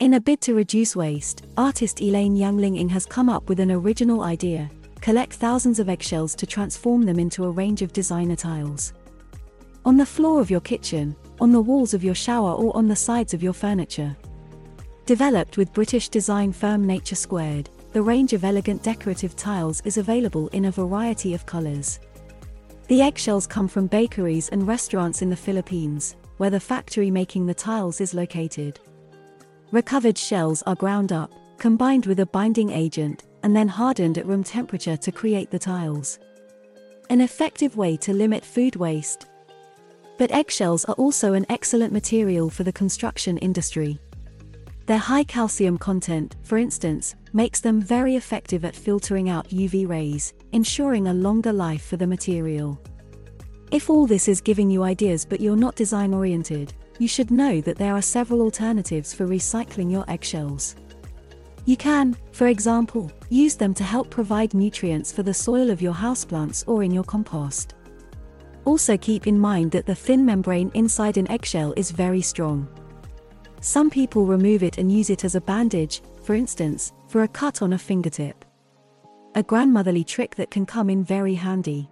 In a bid to reduce waste, artist Elaine Yan Ling Ng has come up with an original idea collect thousands of eggshells to transform them into a range of designer tiles. On the floor of your kitchen, on the walls of your shower, or on the sides of your furniture. Developed with British design firm Nature Squared, the range of elegant decorative tiles is available in a variety of colors. The eggshells come from bakeries and restaurants in the Philippines, where the factory making the tiles is located. Recovered shells are ground up, combined with a binding agent, and then hardened at room temperature to create the tiles. An effective way to limit food waste. But eggshells are also an excellent material for the construction industry. Their high calcium content, for instance, makes them very effective at filtering out UV rays, ensuring a longer life for the material. If all this is giving you ideas but you're not design oriented, you should know that there are several alternatives for recycling your eggshells. You can, for example, use them to help provide nutrients for the soil of your houseplants or in your compost. Also keep in mind that the thin membrane inside an eggshell is very strong. Some people remove it and use it as a bandage, for instance, for a cut on a fingertip. A grandmotherly trick that can come in very handy.